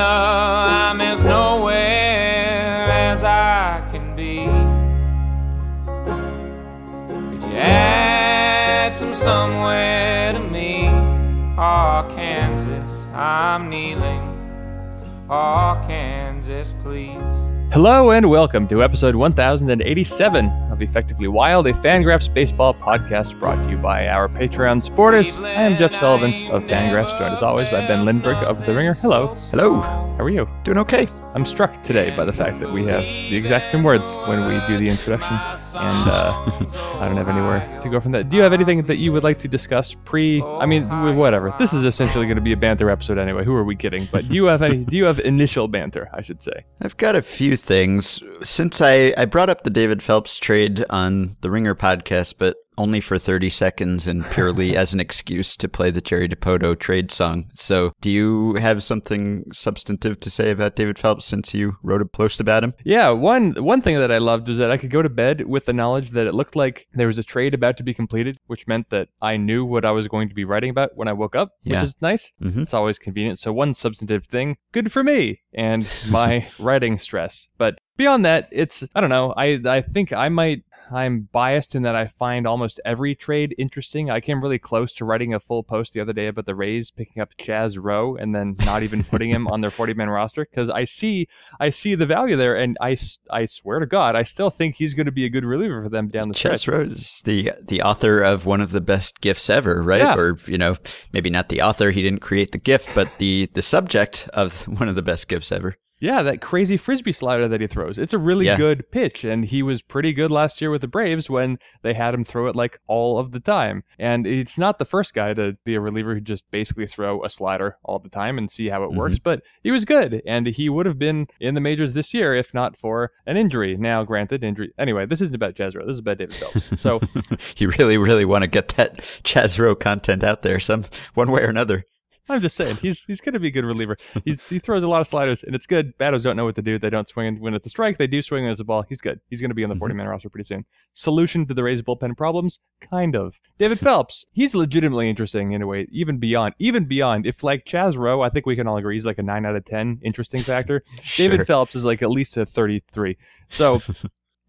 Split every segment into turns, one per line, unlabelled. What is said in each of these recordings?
I'm as nowhere as I can be. Could you add some somewhere to me? Oh, Kansas, I'm kneeling. Oh, Kansas, please.
Hello and welcome to episode 1087 of Effectively Wild, a Fangraphs baseball podcast brought to you by our Patreon supporters. I am Jeff Sullivan of Fangraphs, joined as always by Ben Lindbergh of The Ringer. Hello.
Hello.
How are you?
Doing okay.
I'm struck today by the fact that we have the exact same words when we do the introduction, and uh, I don't have anywhere to go from that. Do you have anything that you would like to discuss pre? I mean, whatever. This is essentially going to be a banter episode anyway. Who are we kidding? But do you have any? Do you have initial banter? I should say.
I've got a few things. Since I, I brought up the David Phelps trade on the Ringer podcast, but only for 30 seconds and purely as an excuse to play the Jerry Dipoto trade song. So, do you have something substantive to say about David Phelps since you wrote a post about him?
Yeah, one one thing that I loved was that I could go to bed with the knowledge that it looked like there was a trade about to be completed, which meant that I knew what I was going to be writing about when I woke up,
Yeah.
which is nice.
Mhm.
It's always convenient. So one substantive thing, good for me and my writing stress. But beyond that, it's I don't know. I I think I might I'm biased in that I find almost every trade interesting. I came really close to writing a full post the other day about the Rays picking up Chaz Roe and then not even putting him on their 40 man roster because I see I see the value there, and I, I swear to God, I still think he's going to be a good reliever for them down the stretch.
Chaz Roe, the the author of one of the best gifts ever, right?
Yeah.
Or you know, maybe not the author; he didn't create the gift, but the the subject of one of the best gifts ever.
Yeah, that crazy frisbee slider that he throws. It's a really
Yeah.
good pitch, and he was pretty good last year with the Braves when they had him throw it like all of the time. And it's not the first guy to be a reliever who just basically throw a slider all the time and see how it works, mm-hmm. but he was good, and he would have been in the majors this year if not for an injury. Now, granted, injury. Anyway, this isn't about Chaz Roe. This is about David Phelps. So
you really, really want to get that Chaz Roe content out there, some one way or another.
I'm just saying he's he's going to be a good reliever. He, he throws a lot of sliders and it's good. Batters don't know what to do. They don't swing when it's a strike. They do swing when it's a ball. He's good. He's going to be on the mm-hmm. 40 man roster pretty soon. Solution to the Rays bullpen problems? Kind of. David Phelps. He's legitimately interesting in a way, even beyond even beyond. If like Chaz Roe, I think we can all agree he's like a nine out of ten interesting factor.
Sure.
David Phelps is like at least a 33. So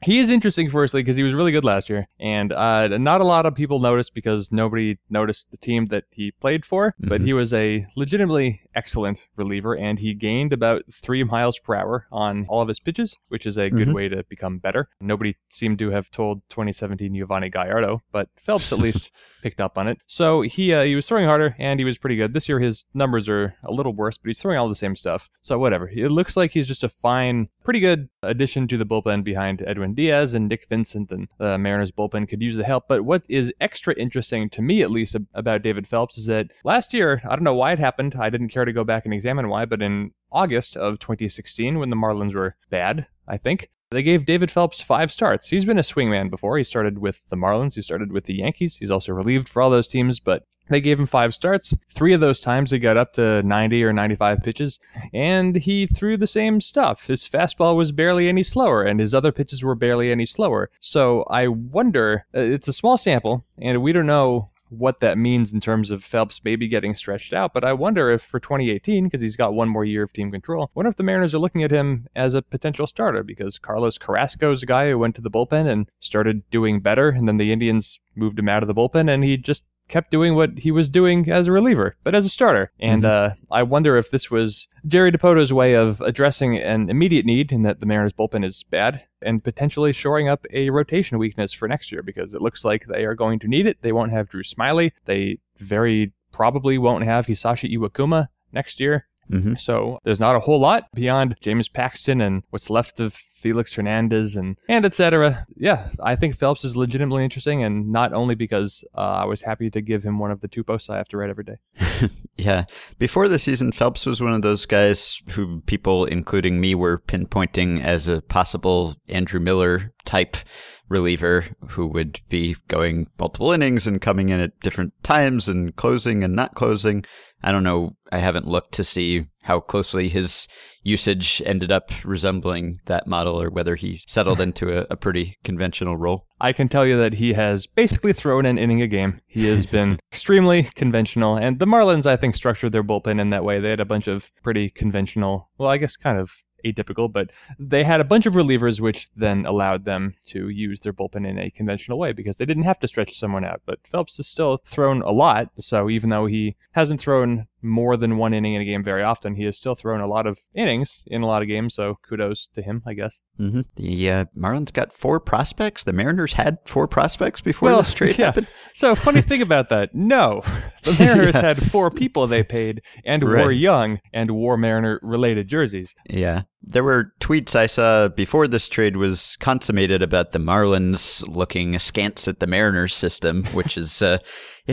he is interesting, firstly, because he was really good last year. And uh, not a lot of people noticed because nobody noticed the team that he played for. But
Mhm.
he was a legitimately excellent reliever, and he gained about three miles per hour on all of his pitches, which is a good
Mhm.
way to become better. Nobody seemed to have told 2017 Yovani Gallardo, but Phelps at least picked up on it. So he uh, he was throwing harder and he was pretty good. This year his numbers are a little worse, but he's throwing all the same stuff. So whatever. It looks like he's just a fine, pretty good addition to the bullpen behind Edwin Diaz and Nick Vincent and the Mariners bullpen could use the help. But what is extra interesting to me at least about David Phelps is that last year, I don't know why it happened. I didn't care to go back and examine why, but in August of 2016 when the Marlins were bad, I think, they gave David Phelps five starts. He's been a swingman before. He started with the Marlins. He started with the Yankees. He's also relieved for all those teams, but they gave him five starts. Three of those times he got up to 90 or 95 pitches, and he threw the same stuff. His fastball was barely any slower, and his other pitches were barely any slower. So I wonder, uh, it's a small sample, and we don't know what that means in terms of Phelps maybe getting stretched out. But I wonder if for 2018, because he's got one more year of team control, wonder if the Mariners are looking at him as a potential starter because Carlos Carrasco is a guy who went to the bullpen and started doing better, and then the Indians moved him out of the bullpen, and he just kept doing what he was doing as a reliever, but as a starter. And uh, I wonder if this was Jerry Dipoto's way of addressing an immediate need in that the Mariners bullpen is bad and potentially shoring up a rotation weakness for next year because it looks like they are going to need it. They won't have Drew Smyly. They very probably won't have Hisashi Iwakuma next year.
hmm
So there's not a whole lot beyond James Paxton and what's left of Felix Hernandez and and etc. Yeah, I think Phelps is legitimately interesting, and not only because uh, I was happy to give him one of the two posts I have to write every day.
Yeah. Before the season, Phelps was one of those guys who people, including me, were pinpointing as a possible Andrew Miller type reliever who would be going multiple innings and coming in at different times and closing and not closing. I don't know. I haven't looked to see how closely his usage ended up resembling that model or whether he settled into a, a, pretty conventional role.
I can tell you that he has basically thrown an inning a game. He has been extremely conventional. And the Marlins, I think, structured their bullpen in that way. They had a bunch of pretty conventional, well, I guess kind of atypical, but they had a bunch of relievers which then allowed them to use their bullpen in a conventional way because they didn't have to stretch someone out. But Phelps has still thrown a lot, so even though he hasn't thrown more than one inning in a game very often. He has still thrown a lot of innings in a lot of games, so kudos to him, I guess.
Mm-hmm. The uh, Marlins got four prospects. The Mariners had four prospects before well, this trade
yeah.
happened.
So funny thing about that, no, the Mariners yeah. had four people they paid and right. wore young and wore Mariner related jerseys.
Yeah. There were tweets I saw before this trade was consummated about the Marlins looking askance at the Mariners system, which is uh,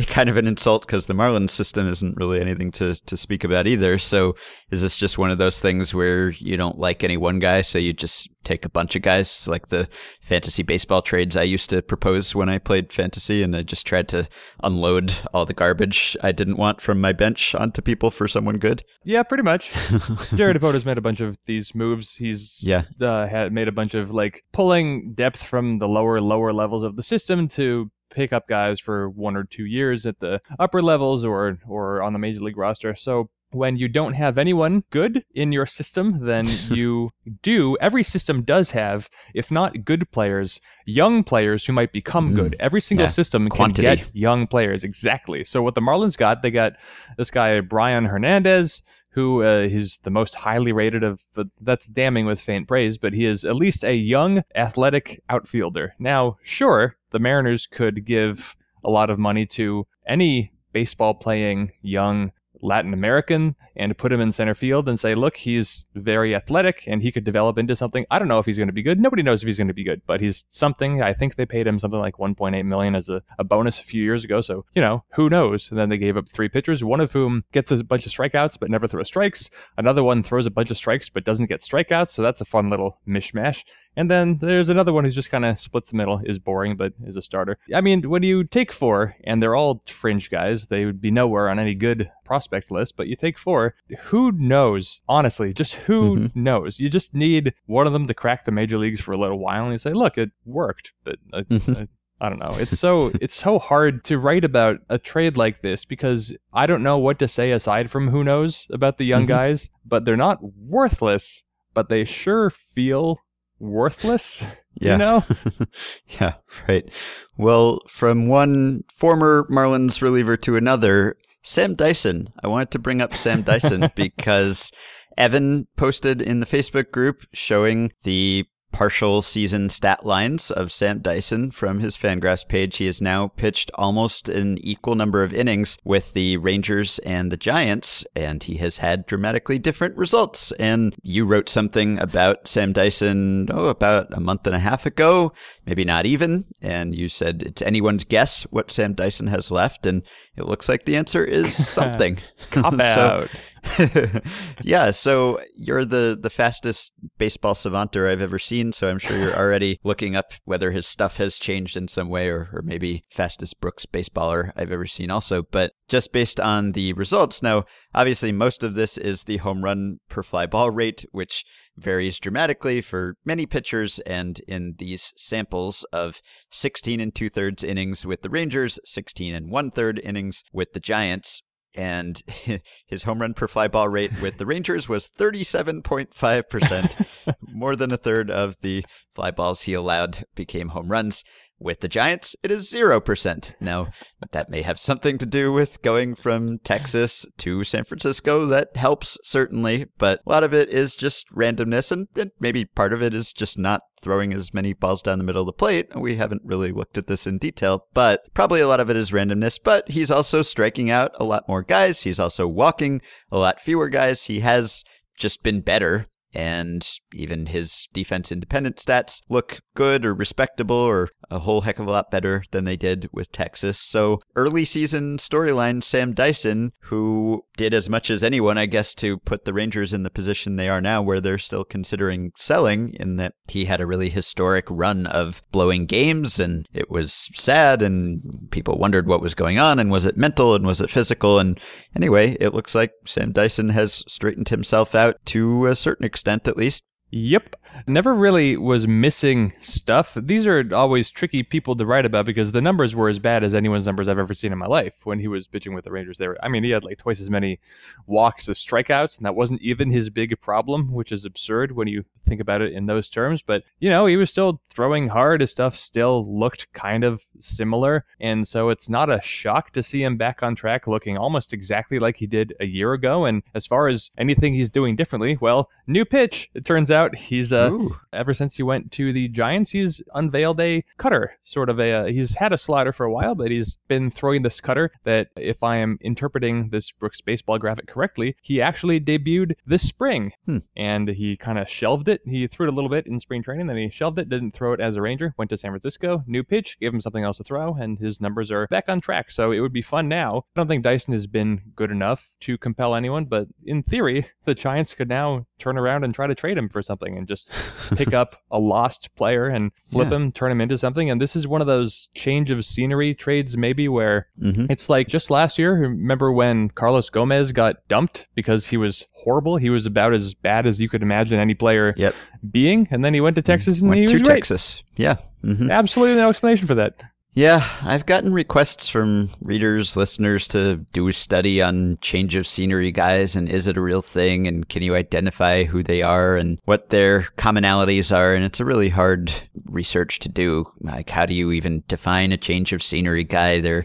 kind of an insult because the Marlins system isn't really anything to, to speak about either. So is this just one of those things where you don't like any one guy, so you just take a bunch of guys, like the fantasy baseball trades I used to propose when I played fantasy, and I just tried to unload all the garbage I didn't want from my bench onto people for someone good?
Yeah, pretty much. Jerry Dipoto's made a bunch of these moves. He's yeah uh, had made a bunch of like pulling depth from the lower lower levels of the system to pick up guys for one or two years at the upper levels or or on the major league roster. So when you don't have anyone good in your system, then you do. Every system does have, if not good players, young players who might become good. Mm. Every single yeah. system Quantity. can get young players. Exactly. So what the Marlins got, they got this guy Brayan Hernandez, who uh, is the most highly rated of that's damning with faint praise, but he is at least a young, athletic outfielder. Now, sure, the Mariners could give a lot of money to any baseball playing young Latin American and put him in center field and say, look, he's very athletic and he could develop into something. I don't know if he's going to be good. Nobody knows if he's going to be good, but he's something. I think they paid him something like 1.8 million as a, a bonus a few years ago. So, you know, who knows? And then they gave up three pitchers, one of whom gets a bunch of strikeouts but never throws strikes. Another one throws a bunch of strikes but doesn't get strikeouts. So that's a fun little mishmash. And then there's another one who's just kind of splits the middle, is boring, but is a starter. I mean, when do you take four, and they're all fringe guys, they would be nowhere on any good prospect list, but you take four, who knows? Honestly, just who mm-hmm. knows? You just need one of them to crack the major leagues for a little while, and you say, look, it worked, but. Mm-hmm. I don't know. It's so it's so hard to write about a trade like this because I don't know what to say aside from who knows about the young mm-hmm. guys, but they're not worthless, but they sure feel worthless. Yeah. You know?
yeah, right. Well, from one former Marlins reliever to another, Sam Dyson. I wanted to bring up Sam Dyson because Evan posted in the Facebook group showing the partial season stat lines of Sam Dyson from his Fangraphs page. He has now pitched almost an equal number of innings with the Rangers and the Giants, and he has had dramatically different results. And you wrote something about Sam Dyson, oh, about a month and a half ago, maybe not even. And you said it's anyone's guess what Sam Dyson has left. And it looks like the answer is something.
Cop out.
yeah, so you're the the fastest baseball savanter I've ever seen, so I'm sure you're already looking up whether his stuff has changed in some way or, or maybe fastest Brooks baseballer I've ever seen also. But just based on the results, now obviously most of this is the home run per fly ball rate, which varies dramatically for many pitchers, and in these samples of 16 and two thirds innings with the Rangers, 16 and one third innings with the Giants, and his home run per fly ball rate with the Rangers was 37.5%. More than a third of the fly balls he allowed became home runs. With the Giants, it is 0%. Now, that may have something to do with going from Texas to San Francisco. That helps, certainly, but a lot of it is just randomness, and, and maybe part of it is just not throwing as many balls down the middle of the plate. We haven't really looked at this in detail, but probably a lot of it is randomness. But he's also striking out a lot more guys. He's also walking a lot fewer guys. He has just been better and even his defense independent stats look good or respectable or a whole heck of a lot better than they did with Texas. So, early season storyline Sam Dyson, who did as much as anyone, I guess, to put the Rangers in the position they are now, where they're still considering selling, in that he had a really historic run of blowing games and it was sad and people wondered what was going on and was it mental and was it physical. And anyway, it looks like Sam Dyson has straightened himself out to a certain extent, at least.
Yep. Never really was missing stuff. These are always tricky people to write about because the numbers were as bad as anyone's numbers I've ever seen in my life when he was pitching with the Rangers. There, I mean, he had like twice as many walks as strikeouts, and that wasn't even his big problem, which is absurd when you think about it in those terms. But you know, he was still throwing hard. His stuff still looked kind of similar, and so it's not a shock to see him back on track, looking almost exactly like he did a year ago. And as far as anything he's doing differently, well, new pitch. It turns out he's uh,
Ooh.
ever since he went to the Giants, he's unveiled a cutter, sort of a. Uh, he's had a slider for a while, but he's been throwing this cutter that, if I am interpreting this Brooks baseball graphic correctly, he actually debuted this spring,
Hmm.
and he kind of shelved it. He threw it a little bit in spring training, then he shelved it, didn't throw it as a Ranger. Went to San Francisco, new pitch, gave him something else to throw, and his numbers are back on track. So it would be fun now. I don't think Dyson has been good enough to compel anyone, but in theory, the Giants could now turn around and try to trade him for something and just pick up a lost player and flip
Yeah.
him, turn him into something. And this is one of those change of scenery trades, maybe where
hmm
it's like just last year. Remember when Carlos Gomez got dumped because he was horrible? He was about as bad as you could imagine any player
Yep.
being. And then he went to Texas and
Went
he
to
was.
Texas. Yeah. hmm
Absolutely no explanation for that.
Yeah, I've gotten requests from readers, listeners to do a study on change of scenery guys and is it a real thing and can you identify who they are and what their commonalities are and it's a really hard research to do. Like how do you even define a change of scenery guy? They're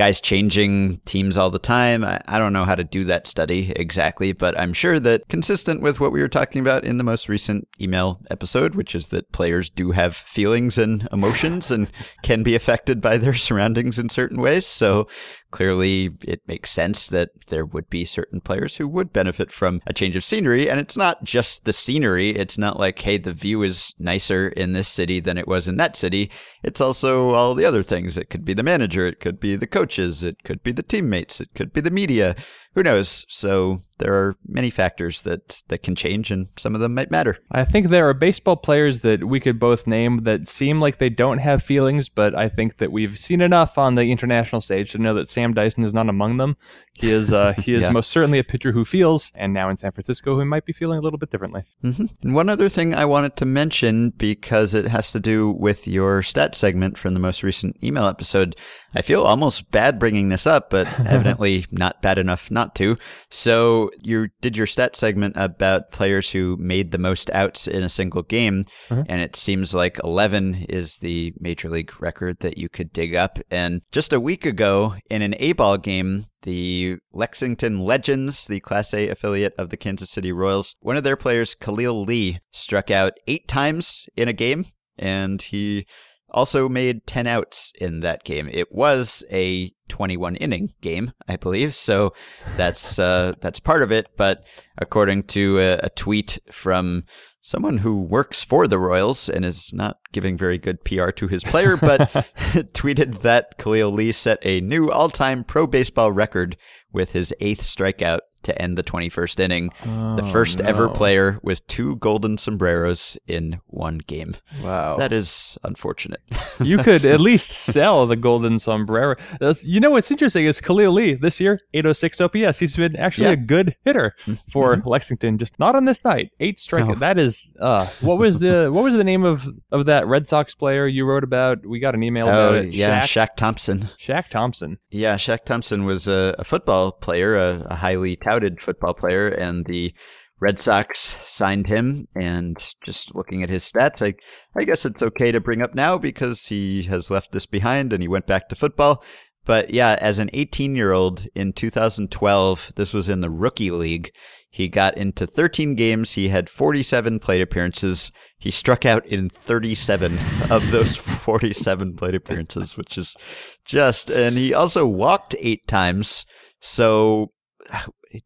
guys changing teams all the time. I, I don't know how to do that study exactly, but I'm sure that consistent with what we were talking about in the most recent email episode, which is that players do have feelings and emotions and can be affected by their surroundings in certain ways. So clearly it makes sense that there would be certain players who would benefit from a change of scenery. And it's not just the scenery. It's not like, hey, the view is nicer in this city than it was in that city. It's also all the other things. It could be the manager, it could be the coaches, it could be the teammates, it could be the media. Who knows? So there are many factors that, that can change, and some of them might matter.
I think there are baseball players that we could both name that seem like they don't have feelings, but I think that we've seen enough on the international stage to know that Sam Dyson is not among them. He is uh, he is
Yeah.
most certainly a pitcher who feels, and now in San Francisco, who might be feeling a little bit differently.
Mm-hmm. And one other thing I wanted to mention because it has to do with your stat segment from the most recent email episode. I feel almost bad bringing this up, but evidently not bad enough not to. So you did your stat segment about players who made the most outs in a single game,
Mhm.
and it seems like 11 is the major league record that you could dig up. And just a week ago in an A-ball game, the Lexington Legends, the Class A affiliate of the Kansas City Royals, one of their players, Khalil Lee, struck out eight times in a game, and he also made 10 outs in that game. It was a 21 inning game, I believe, so that's uh, that's part of it. But according to a, a tweet from someone who works for the Royals and is not giving very good PR to his player, but tweeted that Khalil Lee set a new all-time pro baseball record with his eighth strikeout to end the 21st inning. the
Oh,
first ever player with two golden sombreros in one game.
Wow.
That is unfortunate.
You could at least sell the golden sombrero. That's, you know what's interesting is Khalil Lee this year 806 OPS. He's been actually
Yeah.
a good hitter for Lexington, just not on this night. Eight strike.
No.
That is. Uh, what was the what was the name of of that Red Sox player you wrote about? We got an email about
Oh,
it.
yeah,
Shaq,
Shaq Thompson.
Shaq Thompson.
Yeah, Shaq Thompson was a, a football player, a, a highly touted football player, and the Red Sox signed him. And just looking at his stats, I, I guess it's okay to bring up now because he has left this behind and he went back to football. But yeah, as an 18 year old in 2012, this was in the rookie league. He got into 13 games. He had 47 plate appearances. He struck out in 37 of those 47 plate appearances, which is just, and he also walked eight times. So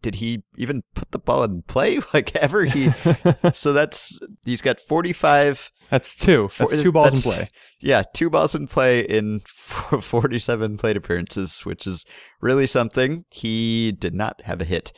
did he even put the ball in play like ever? He, so that's, he's got 45
That's two. That's
Four-
two balls in play.
Yeah, two balls in play in 47 plate appearances, which is really something. He did not have a hit,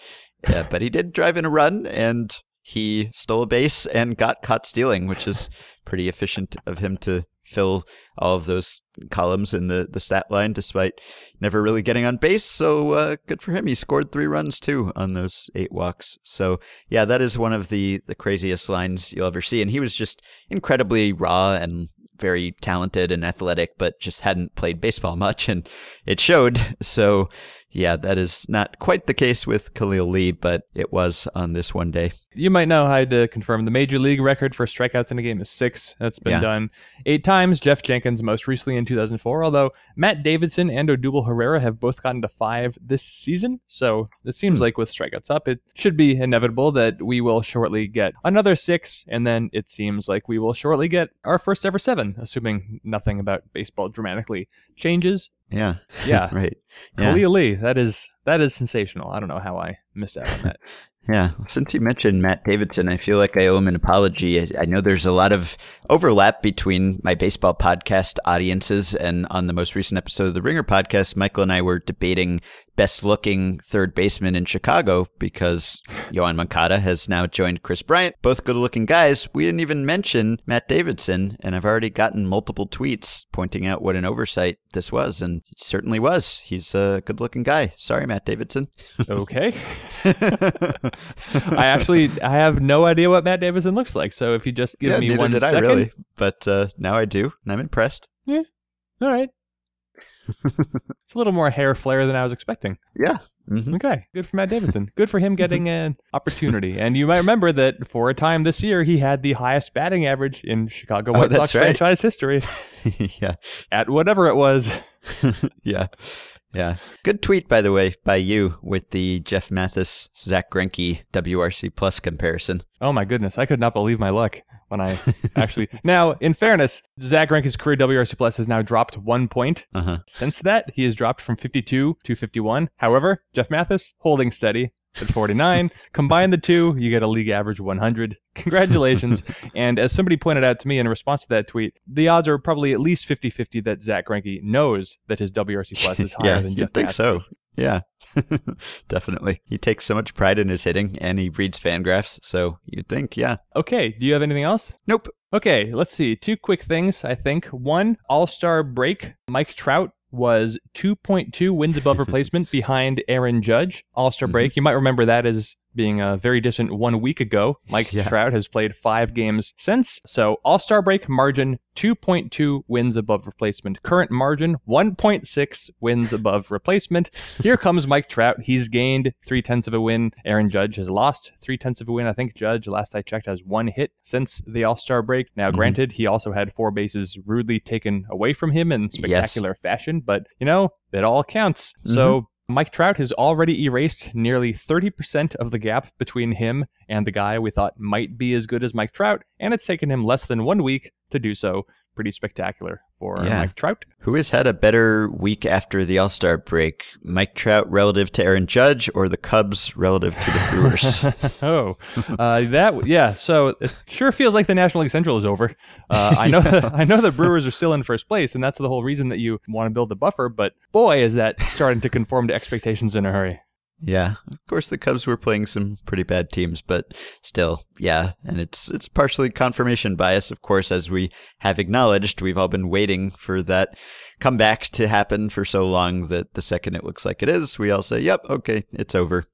uh, but he did drive in a run and he stole a base and got caught stealing, which is pretty efficient of him to fill all of those columns in the, the stat line despite never really getting on base. So uh, good for him. He scored three runs too on those eight walks. So yeah, that is one of the, the craziest lines you'll ever see. And he was just incredibly raw and very talented and athletic, but just hadn't played baseball much, and it showed. So, yeah, that is not quite the case with Khalil Lee, but it was on this one day.
You might know had to confirm the major league record for strikeouts in a game is six. That's been
Yeah.
done eight times. Geoff Jenkins most recently in 2004. Although Matt Davidson and Odubel Herrera have both gotten to five this season, so it seems
Hmm.
like with strikeouts up, it should be inevitable that we will shortly get another six, and then it seems like we will shortly get our first ever seven, assuming nothing about baseball dramatically changes.
Yeah,
Yeah.
right. Yeah.
Khalil Lee, that is that is sensational. I don't know how I missed out on that.
Yeah, since you mentioned Matt Davidson, I feel like I owe him an apology. I- I know there's a lot of overlap between my baseball podcast audiences and on the most recent episode of the Ringer podcast, Michael and I were debating best looking third baseman in Chicago because Yoan Moncada has now joined Kris Bryant. Both good looking guys. We didn't even mention Matt Davidson, and I've already gotten multiple tweets pointing out what an oversight this was, and it certainly was. He's a good looking guy. Sorry, Matt Davidson.
Okay. I actually I have no idea what Matt Davidson looks like. So if you just give
yeah,
me one
did
second,
I really, but uh, now I do, and I'm impressed. Yeah.
All right. It's a little more hair flare than I was expecting.
Yeah. hmm
Okay, good for Matt Davidson. Good for him getting an opportunity. And you might remember that for a time this year, he had the highest batting average in Chicago
Oh,
White
that's
Sox
right.
franchise history
yeah.
at whatever it was.
yeah. Yeah. Good tweet, by the way, by you with the Jeff Mathis, Zack Greinke WRC Plus comparison.
Oh my goodness, I could not believe my luck when I actually. now, in fairness, Zack Greinke's career WRC plus has now dropped one point.
Uh huh.
Since that, he has dropped from 52 to 51. However, Jeff Mathis holding steady at 49. Combine the two, you get a league average 100. Congratulations. and as somebody pointed out to me in response to that tweet, the odds are probably at least 50 50 that Zack Greinke knows that his WRC plus is higher
Yeah,
than Jeff
think so. Yeah. Definitely. He takes so much pride in his hitting and he reads fan graphs. So you'd think, yeah.
Okay, do you have anything else?
Nope.
Okay, let's see. Two quick things, I think. One, All Star break. Mike Trout was 2.2 wins above replacement behind Aaron Judge. All Star break. Mm-hmm. You might remember that as being a very distant one week ago. Mike
Yeah.
Trout has played five games since. So All Star break margin 2.2 wins above replacement. Current margin 1.6 wins above replacement. Here comes Mike Trout. He's gained three tenths of a win. Aaron Judge has lost three tenths of a win. I think Judge, last I checked, has one hit since the All Star break. Now,
Mhm.
granted, he also had four bases rudely taken away from him in spectacular fashion, but you know, it all counts. So. Mike Trout has already erased nearly 30% of the gap between him and the guy we thought might be as good as Mike Trout, and it's taken him less than one week to do so. Pretty spectacular for
Yeah.
Mike Trout.
Who has had a better week after the All Star break? Mike Trout relative to Aaron Judge or the Cubs relative to the Brewers?
oh, uh, that yeah. So it sure feels like the National League Central is over. Uh, I know, I know the Brewers are still in first place, and that's the whole reason that you want to build the buffer. But boy, is that starting to conform to expectations in a hurry.
Yeah, of course the Cubs were playing some pretty bad teams, but still, yeah, and it's it's partially confirmation bias, of course, as we have acknowledged. We've all been waiting for that comeback to happen for so long that the second it looks like it is, we all say, "Yep, okay, it's over."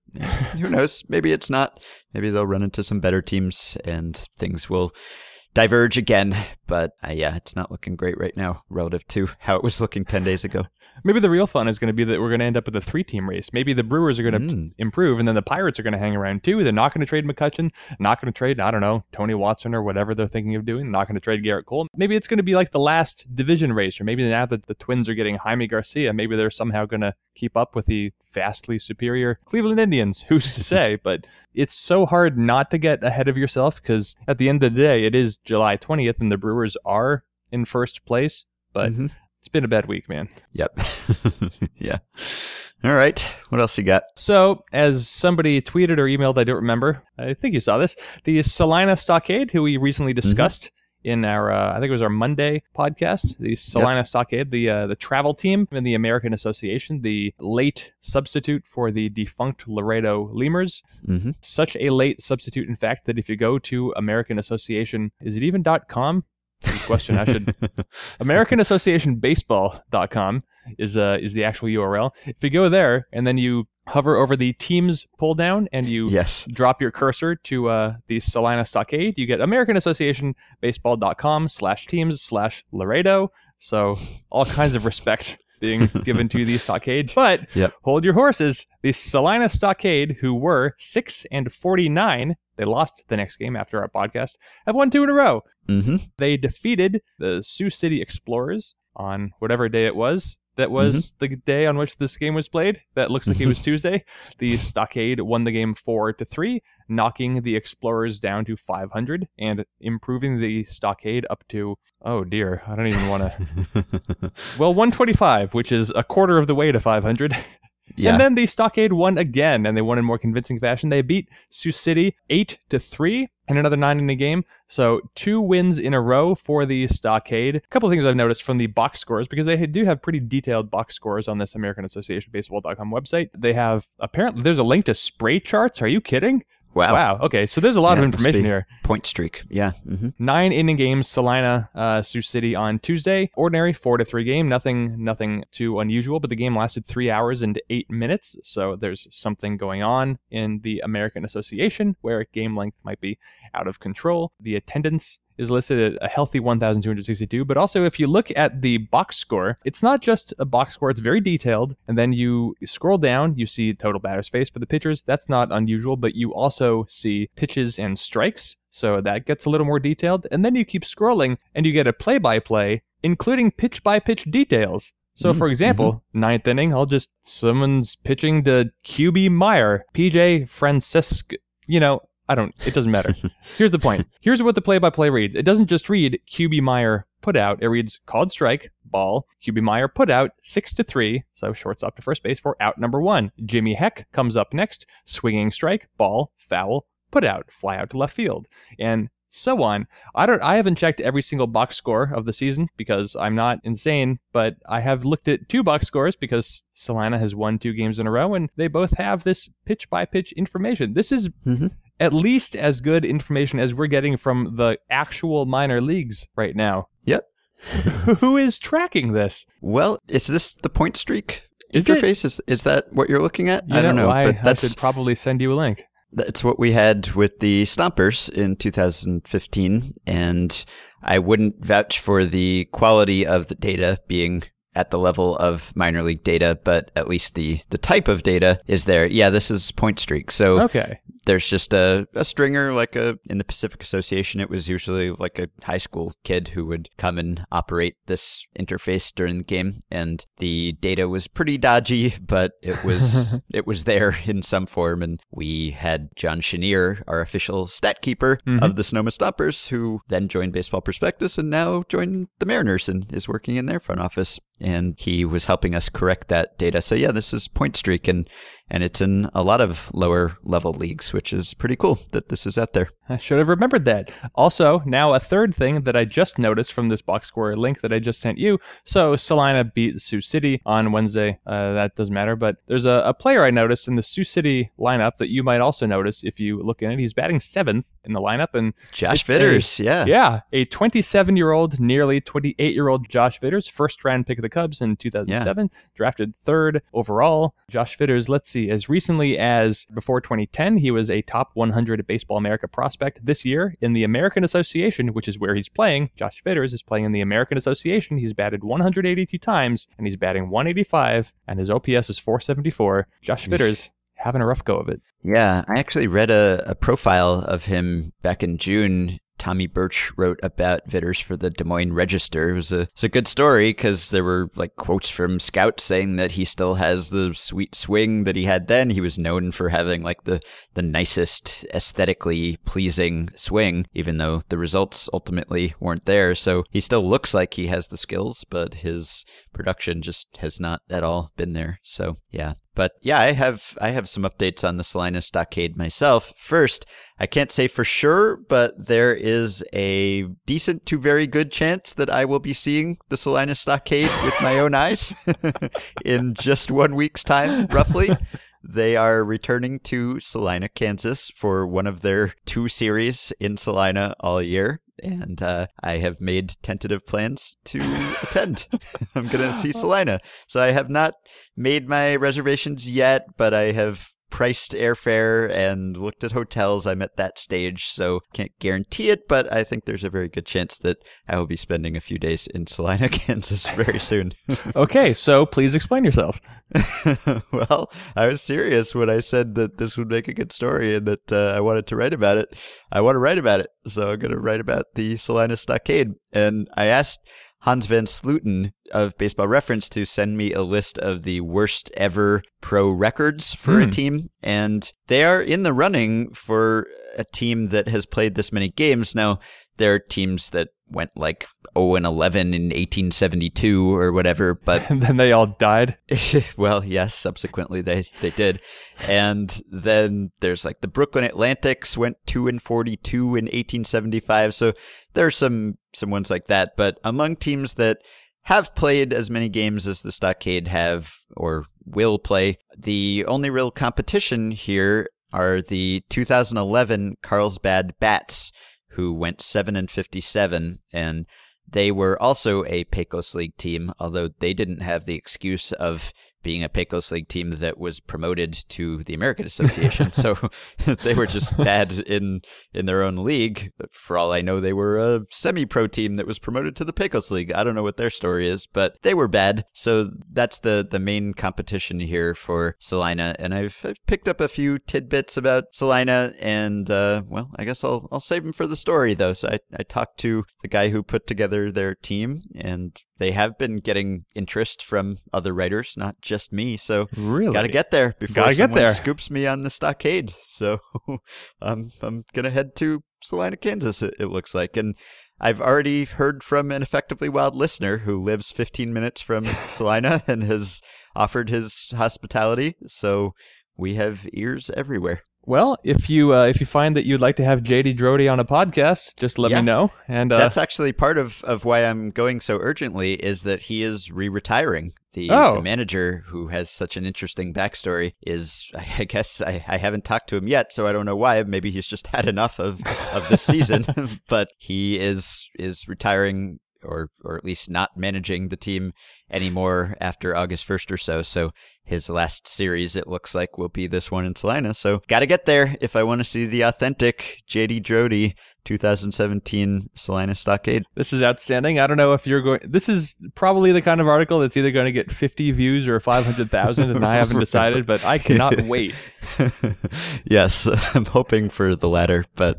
Who knows? Maybe it's not. Maybe they'll run into some better teams and things will diverge again. But uh, yeah, it's not looking great right now relative to how it was looking ten days ago.
Maybe the real fun is going to be that we're going to end up with a three-team race. Maybe the Brewers are going to
Mm.
improve, and then the Pirates are going to hang around too. They're not going to trade McCutchen, not going to trade, I don't know, Tony Watson or whatever they're thinking of doing. Not going to trade Gerrit Cole. Maybe it's going to be like the last division race, or maybe now that the Twins are getting Jaime Garcia, maybe they're somehow going to keep up with the vastly superior Cleveland Indians. Who's to say? But it's so hard not to get ahead of yourself because at the end of the day, it is July 20th, and the Brewers are in first place. But
Mhm.
It's been a bad week, man.
Yep. yeah. All right. What else you got?
So, as somebody tweeted or emailed, I don't remember. I think you saw this. The Salina Stockade, who we recently discussed in our, uh, I think it was our Monday podcast, the Salina Stockade, the uh, the travel team in the American Association, the late substitute for the defunct Laredo Lemurs.
hmm
Such a late substitute, in fact, that if you go to American Association, is it even .com? Question. I should American Association Baseball.com is uh is the actual URL. If you go there and then you hover over the teams pull down and you
Yes.
drop your cursor to uh, the Salina Stockade, you get American Association Baseball.com slash teams slash Laredo. So all kinds of respect being given to the stockade. But
Yep.
hold your horses. The Salina Stockade, who were six and forty nine, they lost the next game after our podcast, have won two in a row.
hmm
They defeated the Sioux City Explorers on whatever day it was. That mm-hmm. was the day on which this game was played. That looks like it was Tuesday. The Stockade won the game four to three, knocking the Explorers down to 500 and improving the Stockade up to oh dear, I don't even want to. Well, 125, which is a quarter of the way to 500.
Yeah.
And then the Stockade won again, and they won in more convincing fashion. They beat Sioux City eight to three and another nine in the game. So two wins in a row for the Stockade. A couple of things I've noticed from the box scores because they do have pretty detailed box scores on this American Association Baseball.com website. They have apparently there's a link to spray charts. Are you kidding?
Wow.
Wow. Okay, so there's a lot
Yeah,
of information here.
Point streak. Yeah. hmm
Nine inning games, Salina, uh, Sioux City on Tuesday. Ordinary four to three game. Nothing, nothing too unusual. But the game lasted three hours and eight minutes. So there's something going on in the American Association where game length might be out of control. The attendance is listed at a healthy 1,262. But also, if you look at the box score, it's not just a box score, it's very detailed. And then you scroll down, you see total batters faced for the pitchers. That's not unusual, but you also see pitches and strikes. So that gets a little more detailed. And then you keep scrolling and you get a play by play, including pitch by pitch details. So,
Mm,
for example, ninth inning, I'll just, someone's pitching to QB Meyer, PJ Francisco. You know, I don't, it doesn't matter. Here's the point. Here's what the play by play reads it doesn't just read QB Meyer put out, it reads called strike, ball, QB Meyer put out, six to three, so shortstop to first base for out number one. Jimmy Heck comes up next, swinging strike, ball, foul, put out, fly out to left field. And so on. I don't I haven't checked every single box score of the season because I'm not insane, but I have looked at two box scores because Salina has won two games in a row and they both have this pitch by pitch information. This is
hmm
at least as good information as we're getting from the actual minor leagues right now.
Yep.
Who is tracking this?
Well, is this the point streak
Is it?
interface? Is is that what you're looking at?
You
I don't know,
I,
but
I
that's
should probably send you a link.
that's what we had with the Stompers in 2015, and I wouldn't vouch for the quality of the data being at the level of minor league data, but at least the the type of data is there. Yeah, this is point streak. So
Okay.
There's just a, a stringer like a in the Pacific Association it was usually like a high school kid who would come and operate this interface during the game. And the data was pretty dodgy but it was it was there in some form. And we had John Chenier our official stat keeper
Mhm.
of the Sonoma Stompers who then joined Baseball Prospectus and now joined the Mariners and is working in their front office. And he was helping us correct that data. So yeah this is point streak. And and it's in a lot of lower level leagues, which is pretty cool that this is out there.
I should have remembered that. Also, now a third thing that I just noticed from this box score link that I just sent you. So Salina beat Sioux City on Wednesday. Uh, that doesn't matter, but there's a, a player I noticed in the Sioux City lineup that you might also notice if you look in it. He's batting seventh in the lineup, and
Josh
It's a-
yeah.
yeah, a 27 year old, nearly 28 year old Josh Vitters, first round pick of the Cubs in 2007, drafted third overall. Josh Vitters, let's see, as recently as before 2010, he was a top 100 Baseball America prospect. This year in the American Association, which is where he's playing, Josh Vitters is playing in the American Association. He's batted 182 times and he's batting 185, and his OPS is 474. Josh Vitters. having a rough go of it.
Yeah, I actually read a, a profile of him back in June. Tommy Birch wrote about Vitters for the Des Moines Register. It was a, it's a good story because there were like quotes from scouts saying that he still has the sweet swing that he had then. He was known for having like the, the nicest, aesthetically pleasing swing, even though the results ultimately weren't there. So he still looks like he has the skills, but his production just has not at all been there. So yeah, But yeah, I have I have some updates on the Salina Stockade myself. First, I can't say for sure, but there is a decent to very good chance that I will be seeing the Salina Stockade with my own eyes in just one week's time, roughly. They are returning to Salina, Kansas for one of their two series in Salina all year. And uh, I have made tentative plans to attend. I'm going to see Salina. So I have not made my reservations yet, but I have priced airfare and looked at hotels. I'm at that stage, so can't guarantee it, but I think there's a very good chance that I will be spending a few days in Salina, Kansas very soon.
okay, so please explain yourself.
well, I was serious when I said that this would make a good story and that uh, I wanted to write about it. I want to write about it, so I'm going to write about the Salina Stockade. And I asked Hans Van Slooten of Baseball Reference to send me a list of the worst ever pro records for a
Hmm.
team. And they are in the running for a team that has played this many games. Now, there are teams that went like 0 and 11 in 1872 or whatever, but
And then they all died.
well, yes, subsequently they, they did. And then there's like the Brooklyn Atlantics went 2 and 42 in 1875. So there's some some ones like that, but among teams that have played as many games as the Stockade have or will play, the only real competition here are the 2011 Carlsbad Bats who went 7 and 57 and they were also a Pecos League team, although they didn't have the excuse of being a Pecos League team that was promoted to the American Association. so they were just bad in in their own league. For all I know, they were a semi-pro team that was promoted to the Pecos League. I don't know what their story is, but they were bad. So that's the the main competition here for Salina. And I've, I've picked up a few tidbits about Salina, and uh, well, I guess I'll I'll save them for the story though. So I I talked to the guy who put together their team, and they have been getting interest from other writers, not just me. So
Really?
Got to get there before
Gotta get
someone
there.
scoops me on the stockade. So um, I'm gonna head to Salina, Kansas. It, it looks like, and I've already heard from an effectively wild listener who lives 15 minutes from Salina and has offered his hospitality. So we have ears everywhere.
Well, if you uh, if you find that you'd like to have JD Droddy on a podcast, just let
Yeah.
me know. And uh,
That's actually part of, of why I'm going so urgently is that he is re-retiring. The,
Oh.
the manager who has such an interesting backstory is, I guess, I, I haven't talked to him yet, so I don't know why. Maybe he's just had enough of, of this season, but he is is retiring or or at least not managing the team anymore after August 1st or so. So his last series, it looks like, will be this one in Salina. So got to get there if I want to see the authentic JD Droddy 2017 Salina Stockade.
This is outstanding. I don't know if you're going. This is probably the kind of article that's either going to get 50 views or 500,000, and I haven't decided. But I cannot wait.
yes, I'm hoping for the latter, but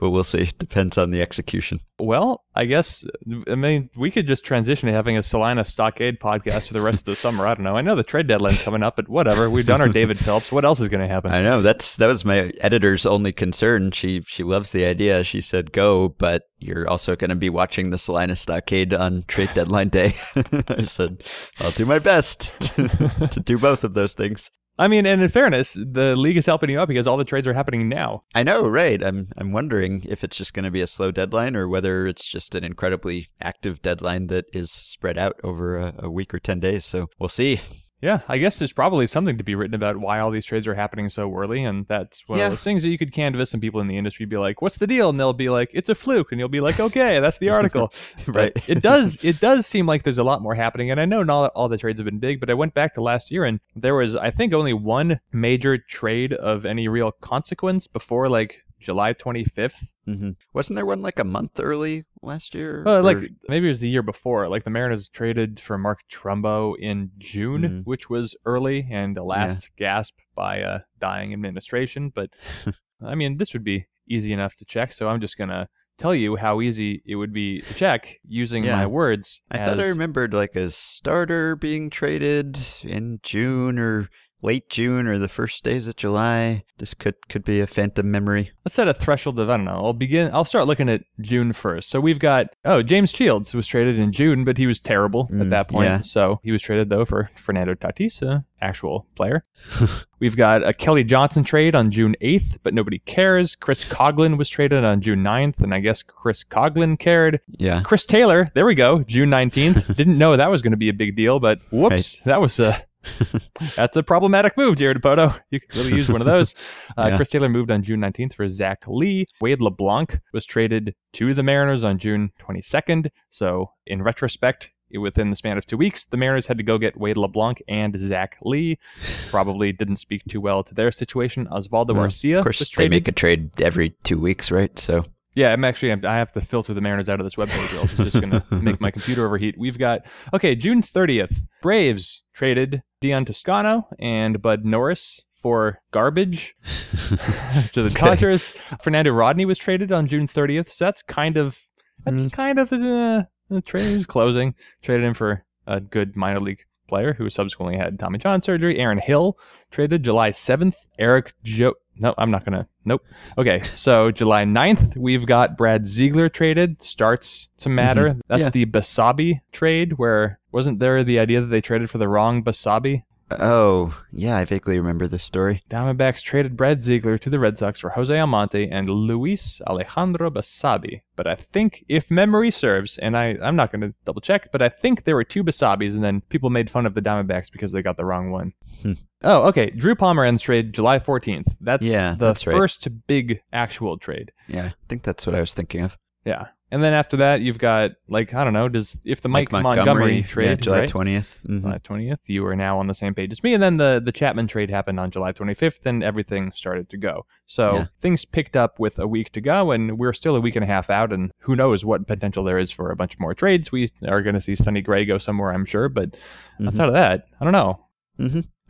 we'll see. Depends on the execution.
Well, I guess I mean we could just transition to having a Salina Stockade podcast for the rest of the summer. I don't know. I know the trade deadline's coming up, but whatever. We've done our David Phelps. What else is going to happen?
I know that's that was my editor's only concern. She she loves the idea. She said go, but you're also going to be watching the Salina Stockade on trade deadline day. I said I'll do my best to, to do both of those things.
I mean, and in fairness, the league is helping you out because all the trades are happening now.
I know, right? I'm I'm wondering if it's just going to be a slow deadline or whether it's just an incredibly active deadline that is spread out over a, a week or ten days. So we'll see.
Yeah, I guess there's probably something to be written about why all these trades are happening so early, and that's one
Yeah.
of those things that you could canvass some people in the industry be like, "What's the deal?" and they'll be like, "It's a fluke," and you'll be like, "Okay, that's the article."
Right.
It does it does seem like there's a lot more happening, and I know not all the trades have been big, but I went back to last year and there was I think only one major trade of any real consequence before like July 25th.
hmm Wasn't there one like a month early last year?
Well, like
Or-
maybe it was the year before. Like the Mariners traded for Mark Trumbo in June,
Mhm.
which was early and a last gasp by a dying administration. But I mean, this would be easy enough to check. So I'm just gonna tell you how easy it would be to check using
Yeah.
my words.
I thought I remembered like a starter being traded in June or late June or the first days of July. This could could be a phantom memory.
Let's set a threshold of I don't know. I'll begin. I'll start looking at June first. So we've got oh James Shields was traded in June, but he was terrible at
Mm,
that point.
yeah.
So he was traded though for Fernando Tatis, a actual player. we've got a Kelly Johnson trade on June eighth, but nobody cares. Chris Coghlan was traded on June 9th, and I guess Chris Coghlan cared.
Yeah.
Chris Taylor, there we go, June 19th. Didn't know that was going to be a big deal, but whoops, that was a that's a problematic move, Jerry Dipoto. You could really use one of those. Uh,
Yeah.
Chris Taylor moved on June 19th for Zach Lee. Wade LeBlanc was traded to the Mariners on June 22nd. So, in retrospect, within the span of two weeks, the Mariners had to go get Wade LeBlanc and Zach Lee. Probably didn't speak too well to their situation. Osvaldo
Well,
Garcia
Of course, they make a trade every two weeks, right? So
Yeah, I'm actually I have to filter the Mariners out of this webpage. Else it's just going to make my computer overheat. We've got okay, June 30th. Braves traded Dian Toscano and Bud Norris for garbage to the Dodgers. Fernando Rodney was traded on June 30th. So that's kind of that's kind of uh, the trade is closing. Traded him for a good minor league player who subsequently had Tommy John surgery. Aaron Hill traded July 7th. Eric Joe. No, I'm not gonna. Nope. Okay, so July 9th, we've got Brad Ziegler traded. Starts to mm-hmm. matter. That's
Yeah.
the Basabe trade, where wasn't there the idea that they traded for the wrong Basabe?
Oh, yeah, I vaguely remember this story.
Diamondbacks traded Brad Ziegler to the Red Sox for Jose Almonte and Luis Alejandro Basabe. But I think, if memory serves, and I, I'm not going to double check, but I think there were two Basabes, and then people made fun of the Diamondbacks because they got the wrong one.
Hmm.
Oh, okay. Drew Pomeranz trade July 14th. That's
Yeah,
the
that's right.
first big actual trade.
Yeah, I think that's what I was thinking of.
Yeah. And then after that, you've got, like, I don't know, does if the Mike, Montgomery, trade,
yeah, July
right?
20th. Mhm.
July 20th. You are now on the same page as me. And then the, the Chapman trade happened on July 25th, and everything started to go. So
Yeah.
things picked up with a week to go, and we're still a week and a half out, and who knows what potential there is for a bunch more trades. We are going to see Sonny Gray go somewhere, I'm sure. But
Mm-hmm.
outside of that, I don't know.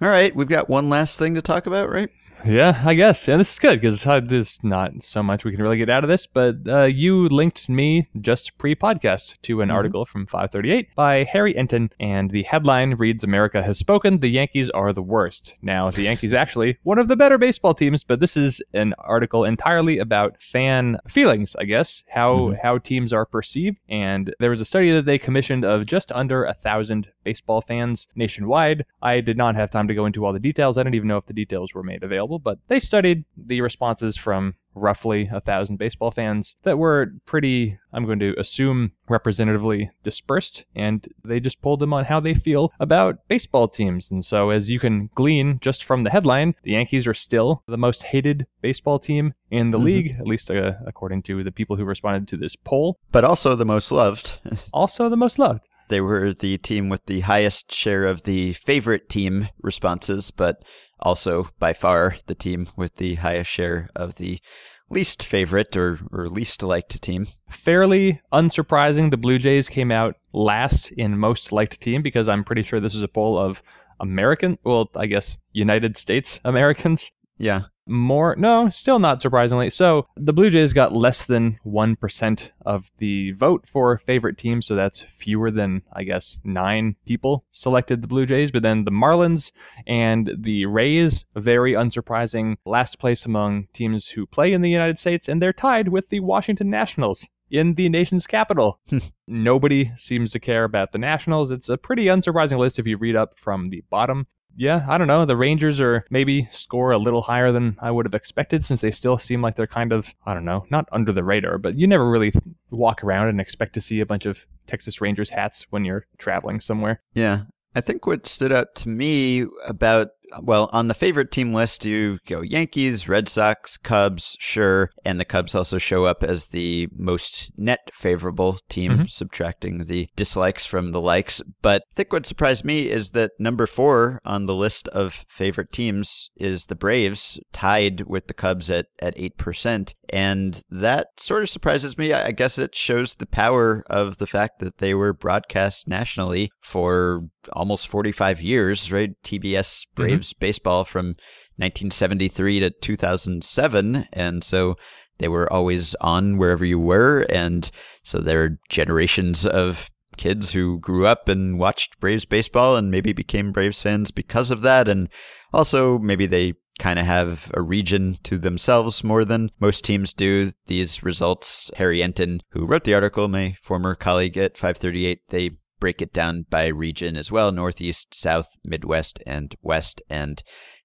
All right, we've got one last thing to talk about, right?
Yeah, I guess. And this is good because there's not so much we can really get out of this. But uh, you linked me just pre podcast to an article from 538 by Harry Enten. And the headline reads America has spoken. The Yankees are the worst. Now, the Yankees actually one of the better baseball teams, but this is an article entirely about fan feelings, I guess, how, how teams are perceived. And there was a study that they commissioned of just under a thousand baseball fans nationwide. I did not have time to go into all the details. I don't even know if the details were made available, but they studied the responses from roughly a thousand baseball fans that were pretty, I'm going to assume, representatively dispersed, and they just pulled them on how they feel about baseball teams. And so, as you can glean just from the headline, the Yankees are still the most hated baseball team in the
Mhm.
league, at least uh, according to the people who responded to this poll.
But also the most loved.
Also, the most loved.
They were the team with the highest share of the favorite team responses, but also by far the team with the highest share of the least favorite or, or least liked team.
fairly unsurprising, the Blue Jays came out last in most liked team because I'm pretty sure this is a poll of American, well, I guess United States Americans.
Yeah.
More, no, still not surprisingly. So the Blue Jays got less than 1% of the vote for favorite team. So that's fewer than, I guess, nine people selected the Blue Jays. But then the Marlins and the Rays, very unsurprising, last place among teams who play in the United States. And they're tied with the Washington Nationals in the nation's capital. Nobody seems to care about the Nationals. It's a pretty unsurprising list if you read up from the bottom yeah, I don't know. The Rangers are maybe score a little higher than I would have expected since they still seem like they're kind of, I don't know, not under the radar, but you never really walk around and expect to see a bunch of Texas Rangers hats when you're traveling somewhere.
Yeah. I think what stood out to me about, well, on the favorite team list, you go Yankees, Red Sox, Cubs, sure. And the Cubs also show up as the most net favorable team,
Mhm.
subtracting the dislikes from the likes. But I think what surprised me is that number four on the list of favorite teams is the Braves, tied with the Cubs at, at 8%. And that sort of surprises me. I guess it shows the power of the fact that they were broadcast nationally for almost 45 years, right? TBS mm-hmm. Braves baseball from 1973 to 2007. And so they were always on wherever you were. And so there are generations of kids who grew up and watched Braves baseball and maybe became Braves fans because of that. And also maybe they kind of have a region to themselves more than most teams do. These results, Harry Enten, who wrote the article, my former colleague at 538, they break it down by region as well Northeast, South, Midwest, and West. And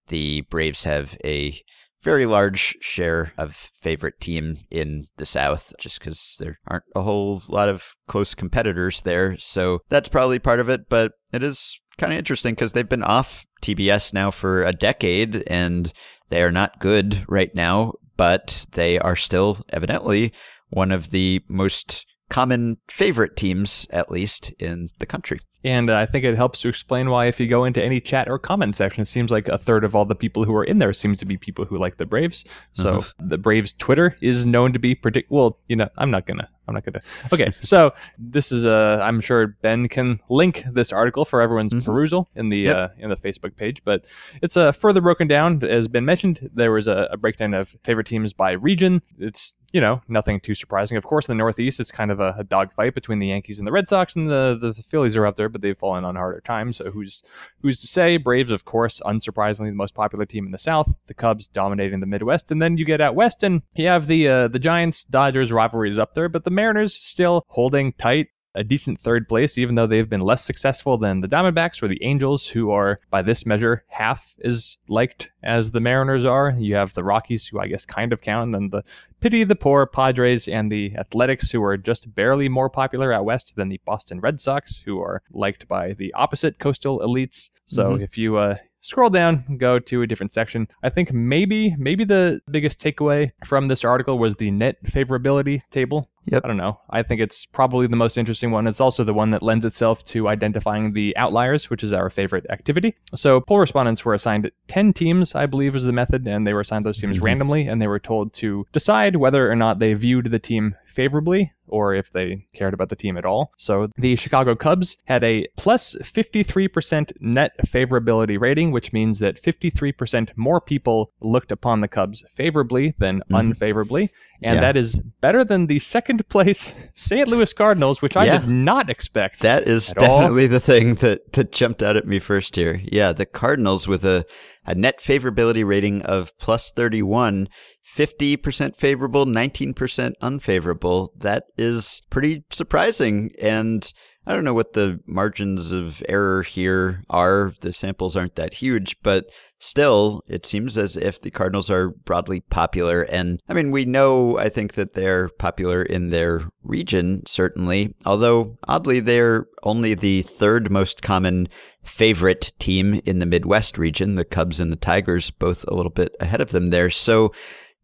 the Braves have a very large share of favorite team in the South just because there aren't a whole lot of close competitors there. So that's probably part of it, but it is kind of interesting because they've been off TBS now for a decade and they are not good right now, but they are still evidently one of the most common favorite teams, at least in the country.
And uh, I think it helps to explain why, if you go into any chat or comment section, it seems like a third of all the people who are in there seems to be people who like the Braves. So
Mhm.
the Braves Twitter is known to be predict. Well, you know, I'm not gonna. I'm not gonna. Okay, so this is a. I'm sure Ben can link this article for everyone's
Mhm.
perusal in the
Yep.
uh, in the Facebook page. But it's uh, further broken down. As Ben mentioned, there was a, a breakdown of favorite teams by region. It's you know nothing too surprising. Of course, in the Northeast, it's kind of a, a dogfight between the Yankees and the Red Sox, and the the Phillies are up there, but they've fallen on harder times. So who's who's to say? Braves, of course, unsurprisingly, the most popular team in the South. The Cubs dominating the Midwest, and then you get out west, and you have the uh, the Giants Dodgers rivalry is up there, but the Mariners still holding tight. A decent third place, even though they've been less successful than the Diamondbacks or the Angels, who are, by this measure, half as liked as the Mariners are. You have the Rockies, who I guess kind of count, and then the pity the poor Padres and the Athletics, who are just barely more popular out west than the Boston Red Sox, who are liked by the opposite coastal elites. So
Mhm.
if you uh, scroll down, go to a different section. I think maybe maybe the biggest takeaway from this article was the net favorability table.
Yep.
I don't know. I think it's probably the most interesting one. It's also the one that lends itself to identifying the outliers, which is our favorite activity. So poll respondents were assigned 10 teams, I believe was the method, and they were assigned those teams
Mhm.
randomly, and they were told to decide whether or not they viewed the team favorably or if they cared about the team at all. So the Chicago Cubs had a plus 53% net favorability rating, which means that 53% more people looked upon the Cubs favorably than
Mhm.
unfavorably. And
Yeah.
that is better than the second place St. Louis Cardinals, which I
Yeah.
did not expect.
That is
At all?
definitely the thing that, that jumped out at me first here. Yeah, the Cardinals with a, a net favorability rating of plus 31, 50% favorable, 19% unfavorable. That is pretty surprising. And I don't know what the margins of error here are. The samples aren't that huge, but still, it seems as if the Cardinals are broadly popular. And I mean, we know, I think, that they're popular in their region, certainly, although oddly, they're only the third most common favorite team in the Midwest region. The Cubs and the Tigers, both a little bit ahead of them there. So,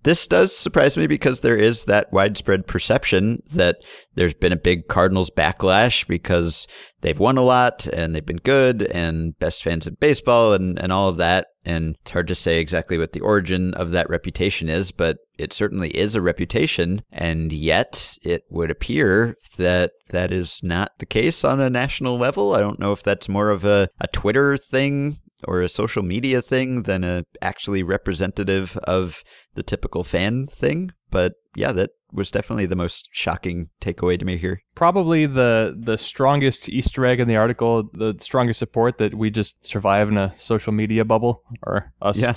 this does surprise me because there is that widespread perception that there's been a big Cardinals backlash because they've won a lot and they've been good and best fans in baseball and, and all of that. And it's hard to say exactly what the origin of that reputation is, but it certainly is a reputation. And yet it would appear that that is not the case on a national level. I don't know if that's more of a, a Twitter thing or a social media thing than a actually representative of the typical fan thing. But yeah, that was definitely the most shocking takeaway to me here.
Probably the the strongest Easter egg in the article, the strongest support that we just survive in a social media bubble, or us
Yeah.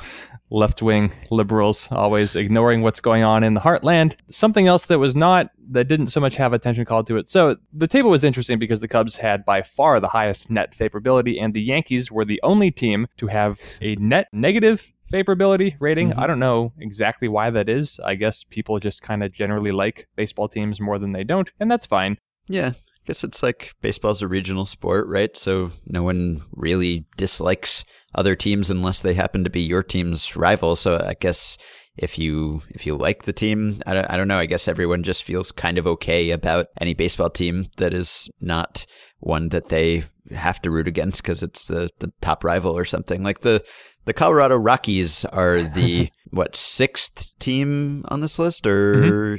left wing liberals always ignoring what's going on in the heartland. Something else that was not, that didn't so much have attention called to it. So the table was interesting because the Cubs had by far the highest net favorability, and the Yankees were the only team to have a net negative favorability rating.
Mhm.
I don't know exactly why that is. I guess people just kind of generally like baseball teams more than they don't, and that's fine.
Yeah, I guess it's like baseball's a regional sport, right? So no one really dislikes other teams unless they happen to be your team's rival. So I guess if you if you like the team, I don't, I don't know. I guess everyone just feels kind of okay about any baseball team that is not one that they have to root against because it's the, the top rival or something. Like the the Colorado Rockies are the what sixth team on this list or mm-hmm.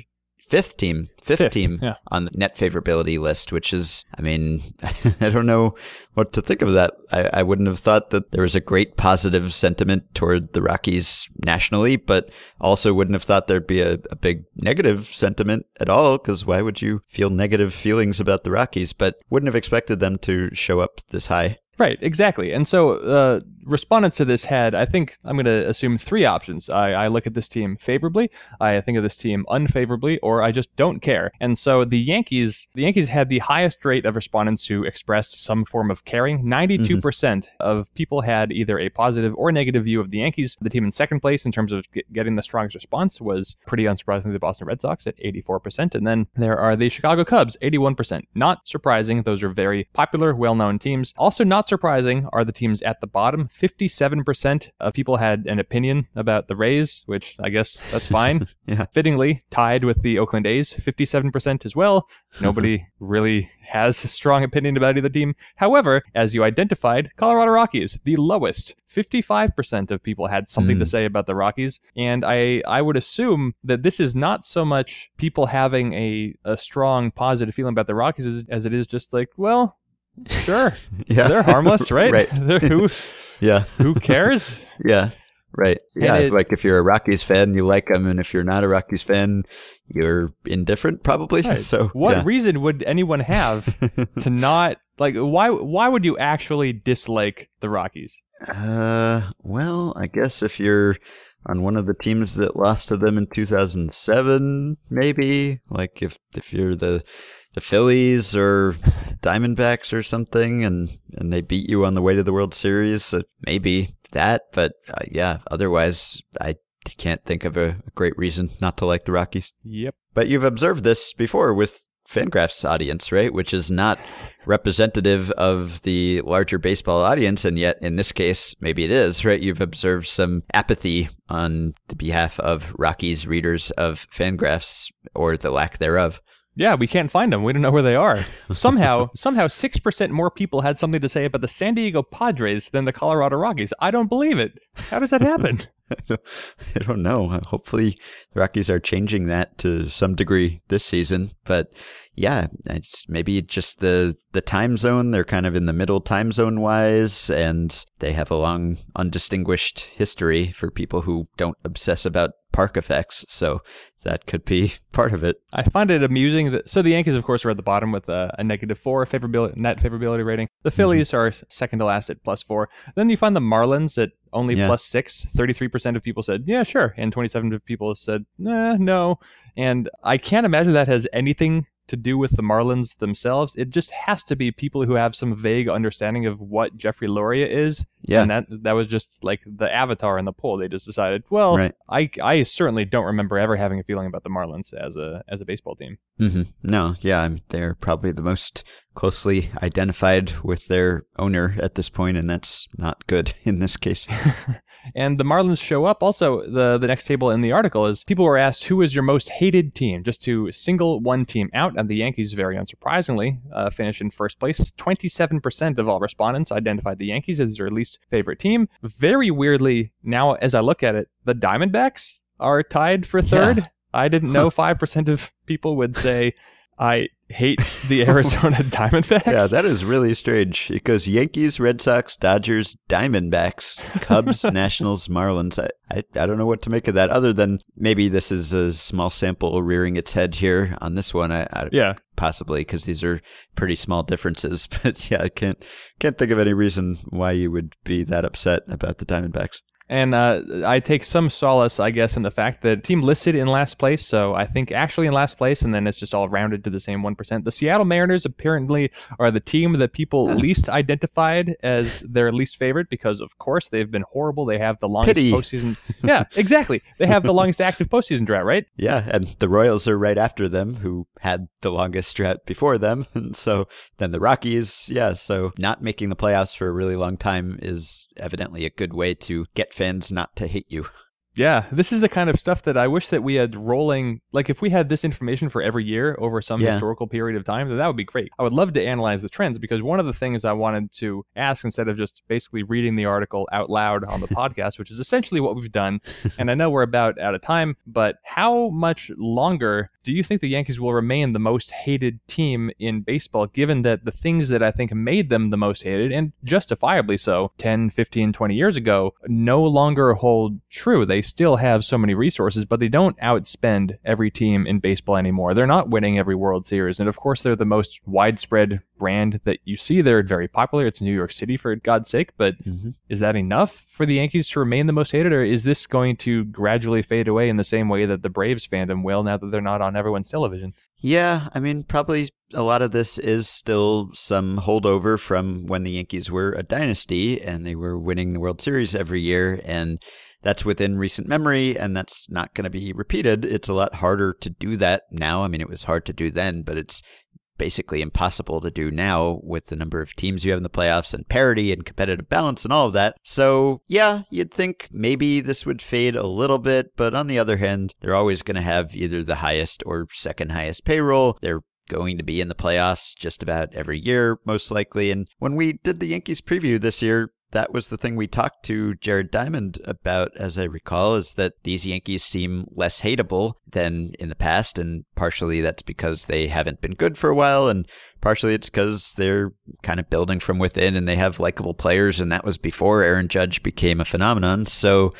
fifth team, fifth,
Fifth,
team
yeah.
on the net favorability list, which is, I mean, I don't know what to think of that. I, I wouldn't have thought that there was a great positive sentiment toward the Rockies nationally, but also wouldn't have thought there'd be a, a big negative sentiment at all, because why would you feel negative feelings about the Rockies? But wouldn't have expected them to show up this high.
Right, exactly. And so uh, respondents to this had, I think, I'm going to assume three options. I, I look at this team favorably, I think of this team unfavorably, or I just don't care. And so the Yankees, the Yankees had the highest rate of respondents who expressed some form of caring. 92% of people had either a positive or negative view of the Yankees. The team in second place in terms of get- getting the strongest response was pretty unsurprisingly the Boston Red Sox at 84%. And then there are the Chicago Cubs, 81%. Not surprising. Those are very popular, well known teams. Also, not surprising are the teams at the bottom. 57% of people had an opinion about the Rays, which I guess that's fine.
Yeah.
Fittingly tied with the Oakland A's, 57% as well. Nobody really has a strong opinion about either team. However, as you identified, Colorado Rockies, the lowest. 55% of people had something to
Mm.
say about the Rockies. And I, I would assume that this is not so much people having a, a strong positive feeling about the Rockies as, as it is just like, well, sure,
Yeah.
they're harmless, right?
right.
They're- who,
Yeah.
who cares?
Yeah. Right. Yeah.
it-
like if you're a Rockies fan, you like them, and if you're not a Rockies fan, you're indifferent, probably.
Right.
So
What
yeah.
reason would anyone have to not like why why would you actually dislike the Rockies?
Uh, well, I guess if you're on one of the teams that lost to them in 2007, maybe like if if you're the the Phillies or the Diamondbacks or something, and and they beat you on the way to the World Series, uh, maybe that. But uh, yeah, otherwise, I can't think of a, a great reason not to like the Rockies.
Yep.
But you've observed this before with Fangraph's audience, right? Which is not representative of the larger baseball audience. And yet, in this case, maybe it is, right? You've observed some apathy on the behalf of Rockies readers of Fangraphs or the lack thereof.
Yeah, we can't find them. We don't know where they are. Somehow, somehow, six percent more people had something to say about the San Diego Padres than the Colorado Rockies. I don't believe it. How does that happen?
I don't know. Uh, hopefully, the Rockies are changing that to some degree this season. But yeah, it's maybe just the the time zone. They're kind of in the middle time zone wise, and they have a long undistinguished history for people who don't obsess about park effects. So that could be part of it.
I find it amusing that so the Yankees, of course, are at the bottom with a, a negative four favorability net favorability rating. The mm-hmm. Phillies are second to last at plus four. Then you find the Marlins at only
Yeah.
plus six. Thirty-three percent of people said yeah, sure, and twenty-seven of people said nah, no. And I can't imagine that has anything to do with the Marlins themselves. It just has to be people who have some vague understanding of what Jeffrey Loria is.
Yeah.
And that that was just like the avatar in the poll. They just decided, well,
Right.
I I certainly don't remember ever having a feeling about the Marlins as a as a baseball team.
hmm No, yeah, I'm- they're probably the most closely identified with their owner at this point, and that's not good in this case.
And the Marlins show up. Also, the the next table in the article is people were asked who is your most hated team, just to single one team out, and the Yankees, very unsurprisingly, uh, finished in first place. Twenty seven percent of all respondents identified the Yankees as their least favorite team. Very weirdly, now as I look at it, the Diamondbacks are tied for third.
Yeah.
I didn't know five percent of people would say I hate the Arizona Diamondbacks.
Yeah, that is really strange. It goes Yankees, Red Sox, Dodgers, Diamondbacks, Cubs, Nationals, Marlins. I, I, I don't know what to make of that other than maybe this is a small sample rearing its head here on this one. I, I
yeah.
possibly because these are pretty small differences. But yeah, I can't can't think of any reason why you would be that upset about the Diamondbacks.
And uh, I take some solace, I guess, in the fact that team listed in last place. So I think actually in last place, and then it's just all rounded to the same 1%. The Seattle Mariners apparently are the team that people least identified as their least favorite because, of course, they've been horrible. They have the longest
Pity.
postseason. yeah, exactly. They have the longest active postseason drought, right?
Yeah, and the Royals are right after them, who had the longest drought before them. And so then the Rockies, yeah, so not making the playoffs for a really long time is evidently a good way to get fans not to hate you.
Yeah, this is the kind of stuff that I wish that we had rolling. Like, if we had this information for every year over some
Yeah.
historical period of time, then that would be great. I would love to analyze the trends because one of the things I wanted to ask instead of just basically reading the article out loud on the podcast, which is essentially what we've done, and I know we're about out of time, but how much longer do you think the Yankees will remain the most hated team in baseball, given that the things that I think made them the most hated, and justifiably so, 10, 15, 20 years ago, no longer hold true? They they still have so many resources, but they don't outspend every team in baseball anymore. They're not winning every World Series. And of course, they're the most widespread brand that you see. They're very popular. It's New York City, for God's sake. But mm-hmm. is that enough for the Yankees to remain the most hated, or is this going to gradually fade away in the same way that the Braves fandom will now that they're not on everyone's television?
Yeah, I mean, probably a lot of this is still some holdover from when the Yankees were a dynasty and they were winning the World Series every year. And that's within recent memory and that's not going to be repeated. It's a lot harder to do that now. I mean, it was hard to do then, but it's basically impossible to do now with the number of teams you have in the playoffs and parity and competitive balance and all of that. So, yeah, you'd think maybe this would fade a little bit, but on the other hand, they're always going to have either the highest or second highest payroll. They're going to be in the playoffs just about every year, most likely. And when we did the Yankees preview this year, that was the thing we talked to Jared Diamond about, as I recall, is that these Yankees seem less hateable than in the past. And partially that's because they haven't been good for a while. And partially it's because they're kind of building from within and they have likable players. And that was before Aaron Judge became a phenomenon. So,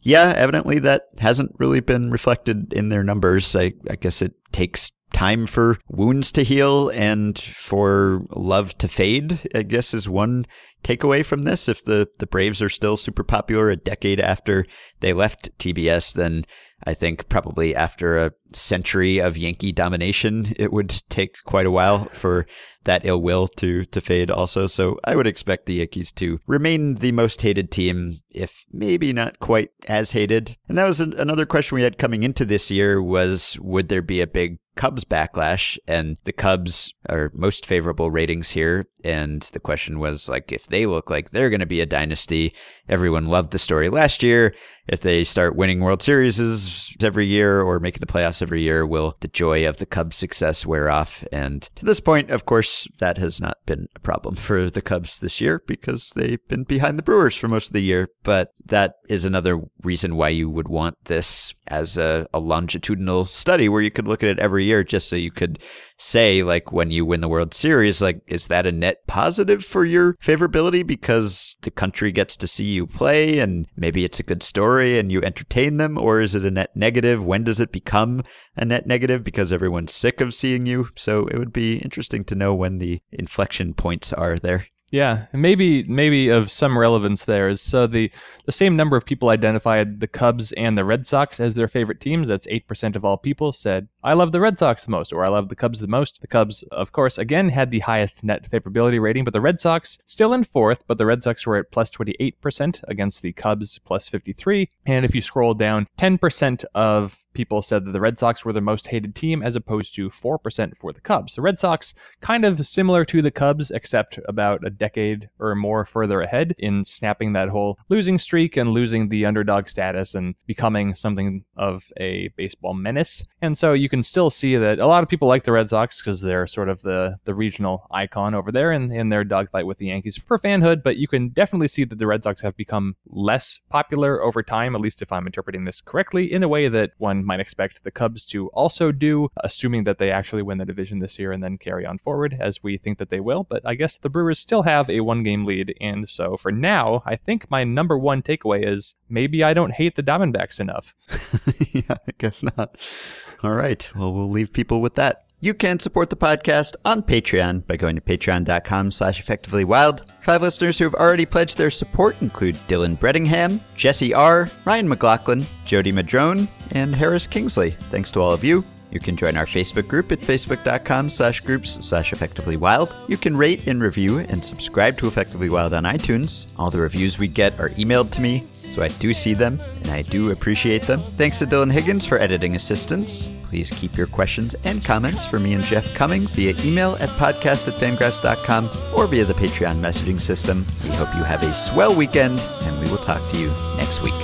yeah, evidently that hasn't really been reflected in their numbers. I, I guess it takes time for wounds to heal and for love to fade, I guess is one takeaway from this. If the, the Braves are still super popular a decade after they left TBS, then I think probably after a century of Yankee domination, it would take quite a while for that ill will to to fade also. So I would expect the Yankees to remain the most hated team, if maybe not quite as hated. And that was an, another question we had coming into this year was would there be a big Cubs backlash? And the Cubs are most favorable ratings here. And the question was like if they look like they're going to be a dynasty. Everyone loved the story last year. If they start winning World Series every year or making the playoffs every year will the joy of the Cubs success wear off? And to this point of course that has not been a problem for the Cubs this year because they've been behind the Brewers for most of the year but that is another reason why you would want this as a, a longitudinal study where you could look at it every year just so you could say like when you win the World Series, like is that a net positive for your favorability because the country gets to see you play and maybe it's a good story and you entertain them, or is it a net negative? When does it become a net negative because everyone's sick of seeing you? So it would be interesting to know when the inflection points are there.
Yeah, maybe maybe of some relevance there is so the the same number of people identified the Cubs and the Red Sox as their favorite teams. That's eight percent of all people said I love the Red Sox the most or I love the Cubs the most. The Cubs, of course, again had the highest net favorability rating, but the Red Sox still in fourth. But the Red Sox were at plus twenty eight percent against the Cubs plus fifty three. And if you scroll down, ten percent of people said that the Red Sox were the most hated team as opposed to 4% for the Cubs. The Red Sox kind of similar to the Cubs except about a decade or more further ahead in snapping that whole losing streak and losing the underdog status and becoming something of a baseball menace. And so you can still see that a lot of people like the Red Sox because they're sort of the, the regional icon over there in, in their dogfight with the Yankees for fanhood, but you can definitely see that the Red Sox have become less popular over time, at least if I'm interpreting this correctly, in a way that one might expect the Cubs to also do, assuming that they actually win the division this year and then carry on forward, as we think that they will. But I guess the Brewers still have a one game lead. And so for now, I think my number one takeaway is maybe I don't hate the Diamondbacks enough.
yeah, I guess not. All right. Well, we'll leave people with that. You can support the podcast on Patreon by going to patreon.com slash effectivelywild. Five listeners who have already pledged their support include Dylan Brettingham, Jesse R., Ryan McLaughlin, Jody Madrone, and Harris Kingsley. Thanks to all of you. You can join our Facebook group at facebook.com slash groups slash effectively wild. You can rate and review and subscribe to Effectively Wild on iTunes. All the reviews we get are emailed to me, so I do see them and I do appreciate them. Thanks to Dylan Higgins for editing assistance. Please keep your questions and comments for me and Jeff coming via email at podcast at fangraphs.com or via the Patreon messaging system. We hope you have a swell weekend and we will talk to you next week.